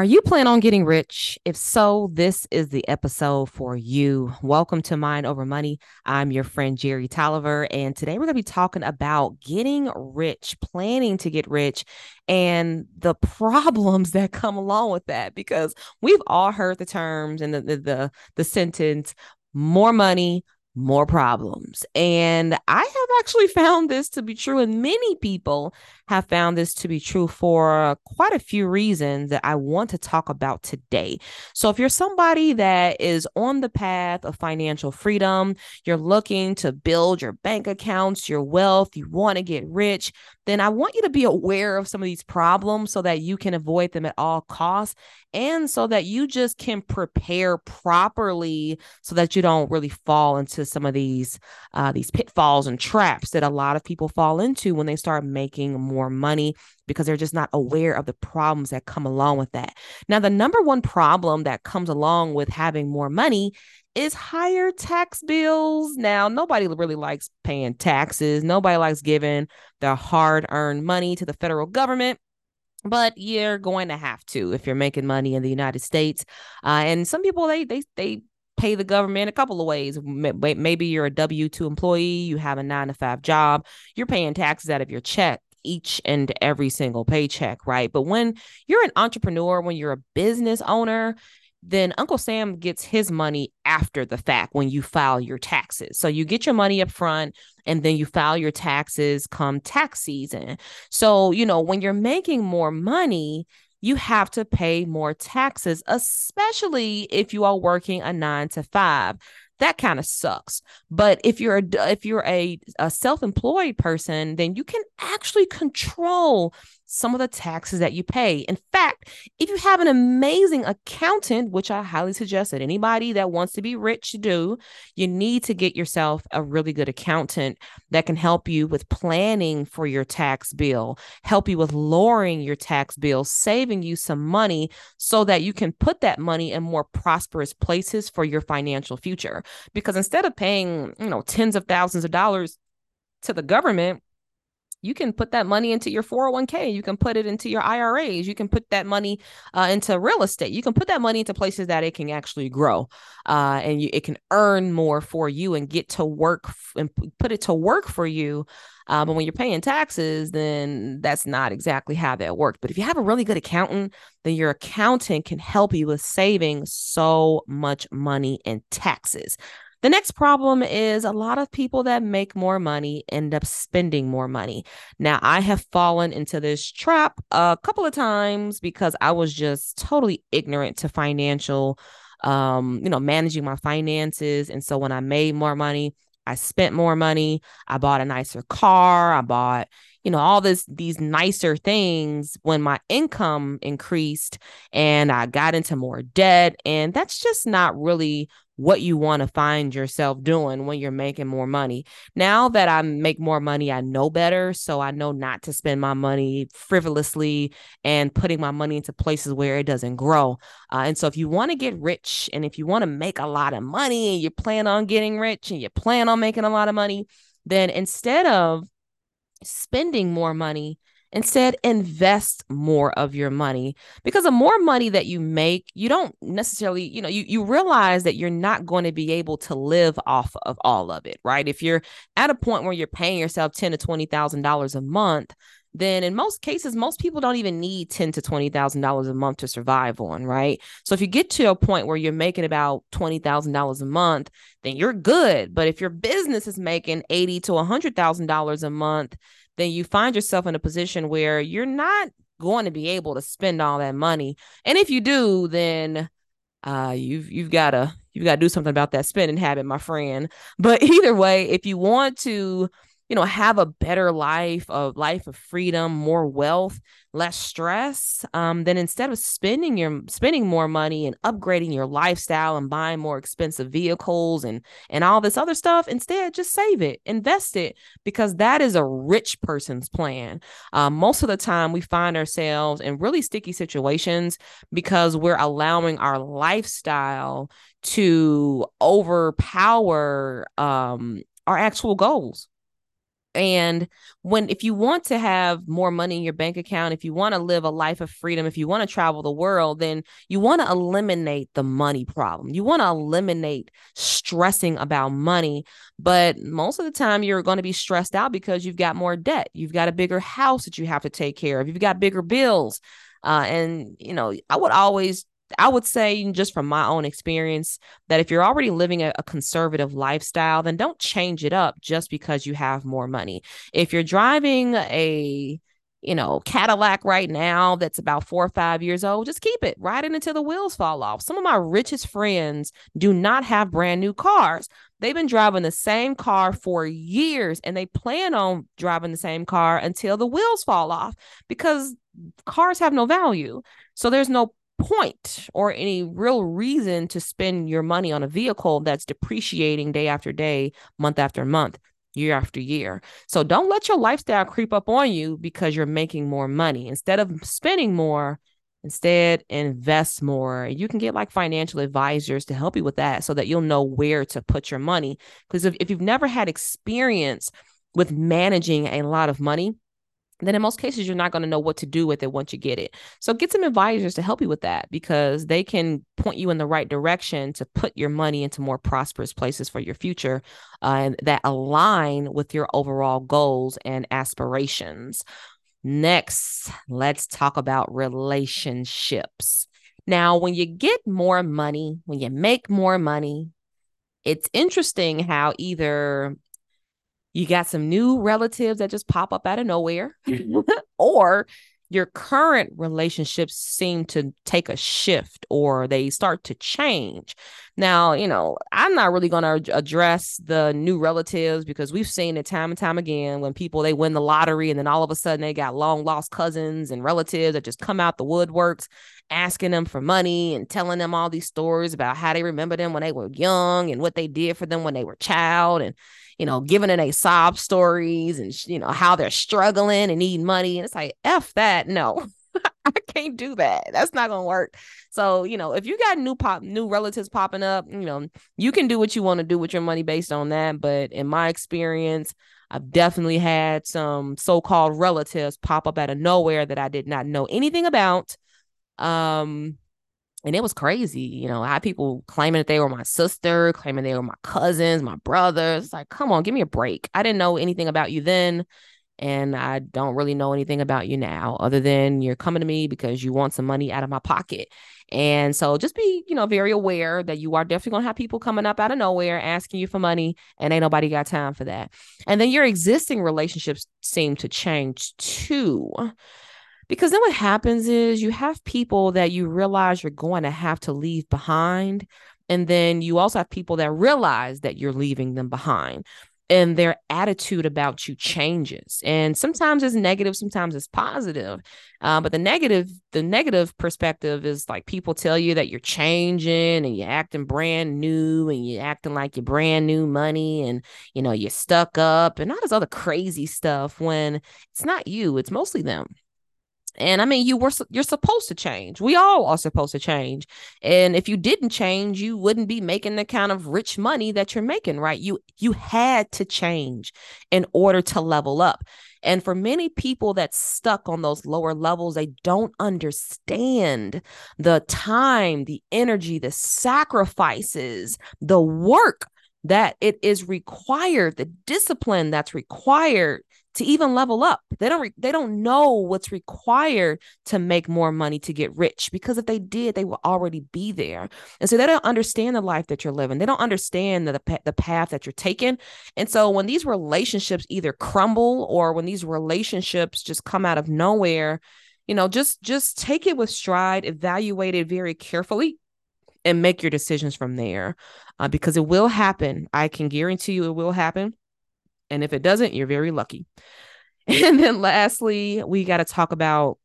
Are you planning on getting rich? If so, this is the episode for you. Welcome to Mind Over Money. I'm your friend Jerry Tolliver, and today we're going to be talking about getting rich, planning to get rich, and the problems that come along with that. Because we've all heard the terms and the the the, the sentence more money, more problems. And I have actually found this to be true, and many people have found this to be true for quite a few reasons that I want to talk about today. So, if you're somebody that is on the path of financial freedom, you're looking to build your bank accounts, your wealth, you want to get rich, then I want you to be aware of some of these problems so that you can avoid them at all costs and so that you just can prepare properly so that you don't really fall into some of these uh, these pitfalls and traps that a lot of people fall into when they start making more money because they're just not aware of the problems that come along with that. Now, the number one problem that comes along with having more money is higher tax bills. Now, nobody really likes paying taxes. Nobody likes giving their hard earned money to the federal government but you're going to have to if you're making money in the United States. Uh, and some people they they they pay the government a couple of ways. Maybe you're a W two employee, you have a nine to five job, you're paying taxes out of your check each and every single paycheck, right? But when you're an entrepreneur, when you're a business owner, then Uncle Sam gets his money after the fact when you file your taxes. So you get your money up front and then you file your taxes come tax season. So, you know, when you're making more money, you have to pay more taxes, especially if you are working a nine to five. That kind of sucks. But if you're a if you're a, a self-employed person then you can actually control some of the taxes that you pay. In fact, if you have an amazing accountant, which I highly suggest that anybody that wants to be rich do, you need to get yourself a really good accountant that can help you with planning for your tax bill, help you with lowering your tax bill, saving you some money so that you can put that money in more prosperous places for your financial future. Because instead of paying, you know, tens of thousands of dollars to the government, you can put that money into your 401k you can put it into your iras you can put that money uh, into real estate you can put that money into places that it can actually grow uh, and you, it can earn more for you and get to work f- and put it to work for you uh, but when you're paying taxes then that's not exactly how that works. But if you have a really good accountant then your accountant can help you with saving so much money in taxes the next problem is a lot of people that make more money end up spending more money. Now, I have fallen into this trap a couple of times because I was just totally ignorant to financial um, you know, managing my finances and so when I made more money, I spent more money. I bought a nicer car. I bought, you know, all this these nicer things when my income increased and I got into more debt. And that's just not really what you want to find yourself doing when you're making more money. Now that I make more money, I know better. So I know not to spend my money frivolously and putting my money into places where it doesn't grow. Uh, and so if you want to get rich and if you want to make a lot of money and you plan on getting rich and you plan on making a lot of money, then instead of spending more money, Instead, invest more of your money because the more money that you make, you don't necessarily, you know, you, you realize that you're not going to be able to live off of all of it, right? If you're at a point where you're paying yourself ten to twenty thousand dollars a month, then in most cases, most people don't even need ten to twenty thousand dollars a month to survive on, right? So if you get to a point where you're making about twenty thousand dollars a month, then you're good. But if your business is making eighty to hundred thousand dollars a month, then you find yourself in a position where you're not going to be able to spend all that money. And if you do, then uh you've you've got to you've got to do something about that spending habit, my friend. But either way, if you want to you know, have a better life, a life of freedom, more wealth, less stress, um, then instead of spending your spending more money and upgrading your lifestyle and buying more expensive vehicles and and all this other stuff, instead just save it, invest it, because that is a rich person's plan. Um, most of the time, we find ourselves in really sticky situations because we're allowing our lifestyle to overpower um, our actual goals And when, if you want to have more money in your bank account, if you want to live a life of freedom, if you want to travel the world, then you want to eliminate the money problem. You want to eliminate stressing about money. But most of the time, you're going to be stressed out because you've got more debt. You've got a bigger house that you have to take care of. You've got bigger bills. Uh, and, you know, I would always I would say, just from my own experience, that if you're already living a, a, conservative lifestyle, then don't change it up just because you have more money. If you're driving a you know, Cadillac right now that's about four or five years old, just keep it, ride it until the wheels fall off. Some of my richest friends do not have brand new cars. They've been driving the same car for years and they plan on driving the same car until the wheels fall off because cars have no value. So there's no point or any real reason to spend your money on a vehicle that's depreciating day after day, month after month, year after year. So don't let your lifestyle creep up on you because you're making more money. Instead of spending more, instead invest more. You can get like financial advisors to help you with that so that you'll know where to put your money. Because if, if you've never had experience with managing a lot of money, then in most cases you're not going to know what to do with it once you get it. So get some advisors to help you with that because they can point you in the right direction to put your money into more prosperous places for your future uh, that align with your overall goals and aspirations. Next, let's talk about relationships. Now, when you get more money, when you make more money, it's interesting how either you got some new relatives that just pop up out of nowhere, mm-hmm. or your current relationships seem to take a shift or they start to change. Now, you know, I'm not really going to address the new relatives because we've seen it time and time again when people they win the lottery and then all of a sudden they got long lost cousins and relatives that just come out the woodworks asking them for money and telling them all these stories about how they remember them when they were young and what they did for them when they were child and you know, giving them a sob stories and, you know, how they're struggling and need money. And it's like, F that. No, I can't do that. That's not to work. So, you know, if you got new pop, new relatives popping up, you know, you can do what you want to do with your money based on that. But in my experience, I've definitely had some so called relatives pop up out of nowhere that I did not know anything about. Um, and it was crazy. You know, I had people claiming that they were my sister, claiming they were my cousins, my brothers. It's like, come on, give me a break. I didn't know anything about you then. And I don't really know anything about you now, other than you're coming to me because you want some money out of my pocket. And so just be, you know, very aware that you are definitely going to have people coming up out of nowhere asking you for money, and ain't nobody got time for that. And then your existing relationships seem to change too. Because then what happens is you have people that you realize you're going to have to leave behind. And then you also have people that realize that you're leaving them behind and their attitude about you changes and sometimes it's negative sometimes it's positive uh, but the negative the negative perspective is like people tell you that you're changing and you're acting brand new and you're acting like you're brand new money and you know you're stuck up and all this other crazy stuff when it's not you it's mostly them and I mean, you were you're supposed to change. We all are supposed to change. And if you didn't change, you wouldn't be making the kind of rich money that you're making, right? You you had to change in order to level up. And for many people that's stuck on those lower levels, they don't understand the time, the energy, the sacrifices, the work that it is required, the discipline that's required to even level up. They don't re- they don't know what's required to make more money to get rich because if they did, they would already be there. And so they don't understand the life that you're living. They don't understand the the, path that you're taking. And so when these relationships either crumble or when these relationships just come out of nowhere, you know, just just take it with stride, evaluate it very carefully and make your decisions from there uh, because it will happen. I can guarantee you it will happen. And if it doesn't, you're very lucky. And then lastly, we got to talk about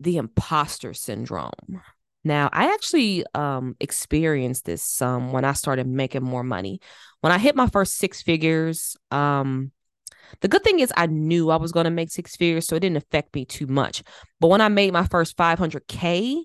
the imposter syndrome. Now, I actually um, experienced this um, when I started making more money. When I hit my first six figures, um, the good thing is I knew I was going to make six figures, so it didn't affect me too much. But when I made my first 500K,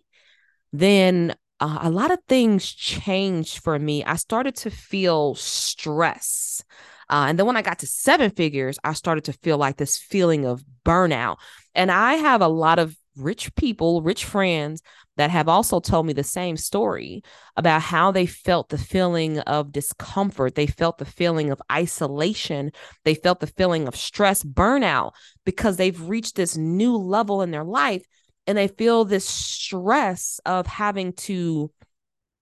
then uh, a lot of things changed for me. I started to feel stress Uh, and then when I got to seven figures, I started to feel like this feeling of burnout. And I have a lot of rich people, rich friends that have also told me the same story about how they felt the feeling of discomfort. They felt the feeling of isolation. They felt the feeling of stress, burnout, because they've reached this new level in their life and they feel this stress of having to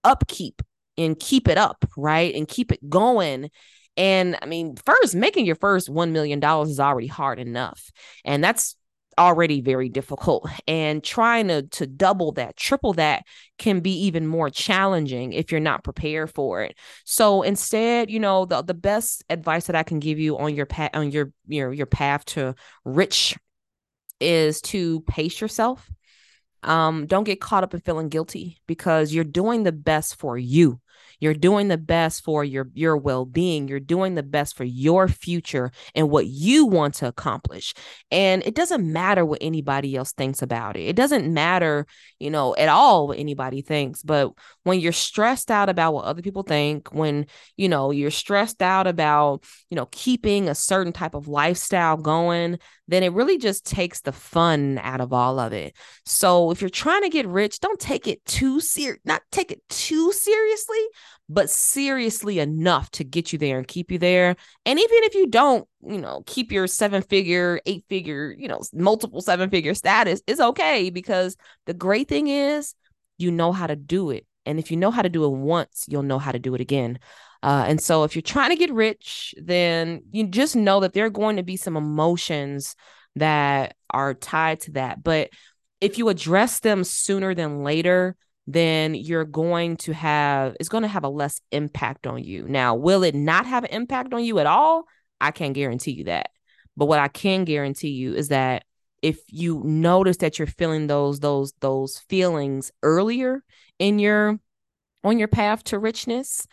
upkeep and keep it up, right? And keep it going. And I mean, first, making your first $1 million is already hard enough. And that's already very difficult. And trying to to double that triple that can be even more challenging if you're not prepared for it. So instead you know the, the best advice that i can give you on your path on your your your path to rich is to pace yourself. Um don't get caught up in feeling guilty because you're doing the best for you you're doing the best for your your well-being. You're doing the best for your future and what you want to accomplish. And it doesn't matter what anybody else thinks about it. It doesn't matter, you know, at all what anybody thinks. But when you're stressed out about what other people think, when, you know, you're stressed out about, you know, keeping a certain type of lifestyle going, then it really just takes the fun out of all of it. So if you're trying to get rich, don't take it too serious, not take it too seriously, but seriously enough to get you there and keep you there. And even if you don't, you know, keep your seven figure, eight figure, you know, multiple seven figure status, it's okay because the great thing is you know how to do it. And if you know how to do it once, you'll know how to do it again. Uh, and so if you're trying to get rich, then you just know that there are going to be some emotions that are tied to that. But if you address them sooner than later, then you're going to have it's going to have a less impact on you. Now, will it not have an impact on you at all? I can't guarantee you that. But what I can guarantee you is that if you notice that you're feeling those those those feelings earlier in your on your path to richness,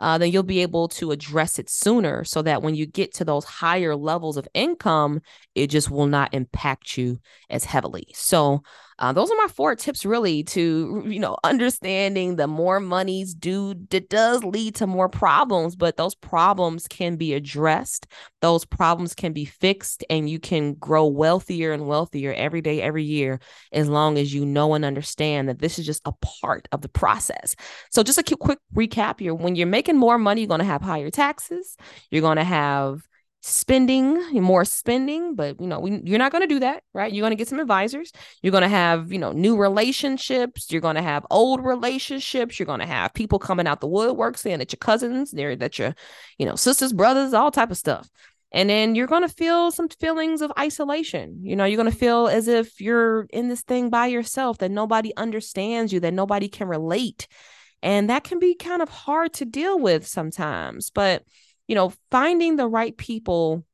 uh, then you'll be able to address it sooner so that when you get to those higher levels of income, it just will not impact you as heavily. So, uh, those are my four tips really to you know understanding the more monies do it does lead to more problems but those problems can be addressed those problems can be fixed and you can grow wealthier and wealthier every day every year as long as you know and understand that this is just a part of the process. So just a quick recap here. When you're making more money you're going to have higher taxes you're going to have spending more spending but you know we, you're not going to do that right? You're going to get some advisors. You're going to have you know new relationships. You're going to have old relationships. You're going to have people coming out the woodwork saying that your cousins they're that your you know sisters brothers all type of stuff. And then you're going to feel some feelings of isolation. You know you're going to feel as if you're in this thing by yourself that nobody understands you that nobody can relate. And that can be kind of hard to deal with sometimes but you know, finding the right people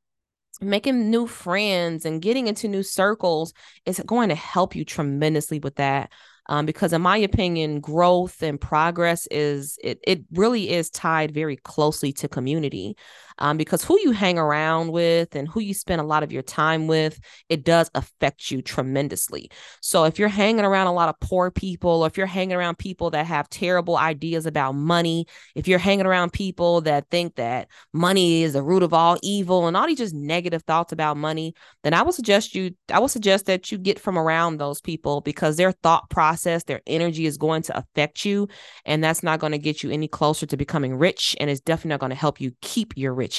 making new friends and getting into new circles is going to help you tremendously with that um, because in my opinion growth and progress is it, it really is tied very closely to community um, because who you hang around with and who you spend a lot of your time with, it does affect you tremendously. So if you're hanging around a lot of poor people, or if you're hanging around people that have terrible ideas about money, if you're hanging around people that think that money is the root of all evil and all these just negative thoughts about money, then I would suggest you, I would suggest that you get from around those people because their thought process, their energy is going to affect you. And that's not going to get you any closer to becoming rich. And it's definitely not going to help you keep your rich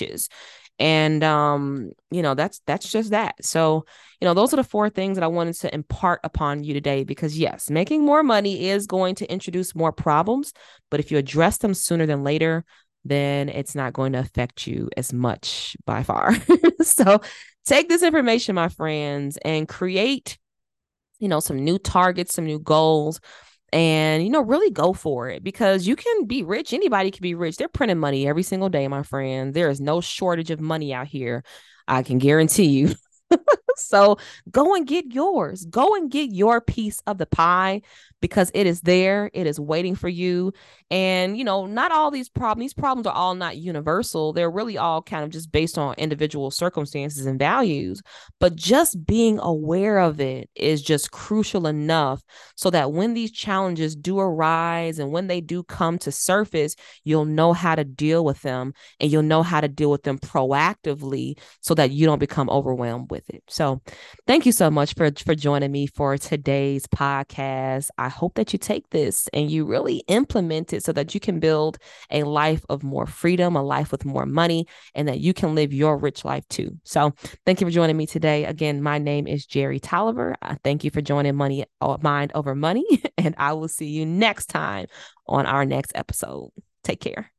and um you know that's that's just that. So you know those are the four things that i wanted to impart upon you today because yes making more money is going to introduce more problems but if you address them sooner than later then it's not going to affect you as much by far. So take this information my friends and create you know some new targets some new goals and you know really go for it because you can be rich anybody can be rich. They're printing money every single day my friend. There is no shortage of money out here i can guarantee you so go and get yours. Go and get your piece of the pie because it is there. It is waiting for you. And, you know, not all these problems, these problems are all not universal. They're really all kind of just based on individual circumstances and values. But just being aware of it is just crucial enough so that when these challenges do arise and when they do come to surface, you'll know how to deal with them and you'll know how to deal with them proactively so that you don't become overwhelmed with it. So, thank you so much for for joining me for today's podcast. I hope that you take this and you really implement it so that you can build a life of more freedom, a life with more money, and that you can live your rich life too. So, thank you for joining me today. Again, my name is Jerry Tolliver. I thank you for joining Money uh, Mind Over Money, and I will see you next time on our next episode. Take care.